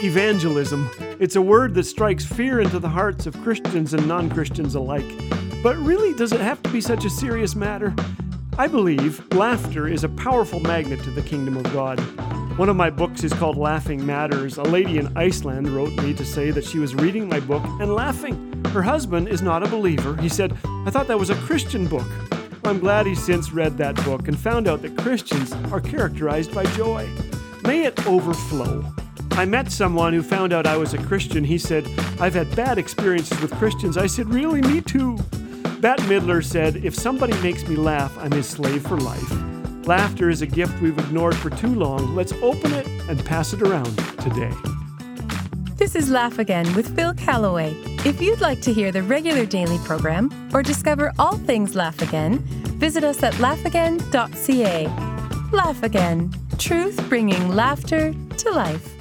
Evangelism. It's a word that strikes fear into the hearts of Christians and non Christians alike. But really, does it have to be such a serious matter? I believe laughter is a powerful magnet to the kingdom of God. One of my books is called Laughing Matters. A lady in Iceland wrote me to say that she was reading my book and laughing. Her husband is not a believer. He said, I thought that was a Christian book. I'm glad he's since read that book and found out that Christians are characterized by joy. May it overflow. I met someone who found out I was a Christian. He said, I've had bad experiences with Christians. I said, Really? Me too. Bette Midler said, If somebody makes me laugh, I'm his slave for life. Laughter is a gift we've ignored for too long. Let's open it and pass it around today. This is Laugh Again with Phil Callaway. If you'd like to hear the regular daily program or discover all things Laugh Again, visit us at laughagain.ca. Laugh Again, truth bringing laughter to life.